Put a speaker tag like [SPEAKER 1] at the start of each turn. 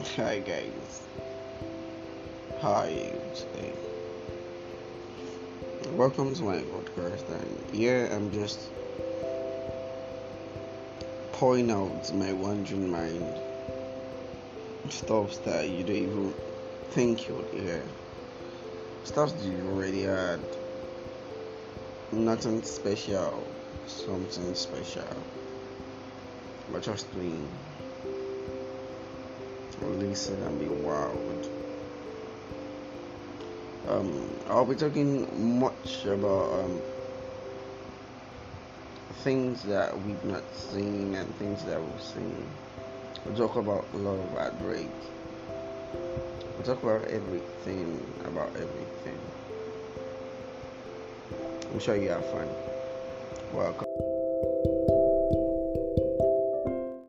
[SPEAKER 1] Hi guys, how are you today? Welcome to my podcast, and here I'm just pouring out my wandering mind, stuff that you don't even think you would hear, stuff that you already had, nothing special, something special, but just me listen and be wowed. Um, I'll be talking much about um, things that we've not seen and things that we've seen. We'll talk about love heartbreak. We'll talk about everything, about everything. I'm sure you have fun. Welcome.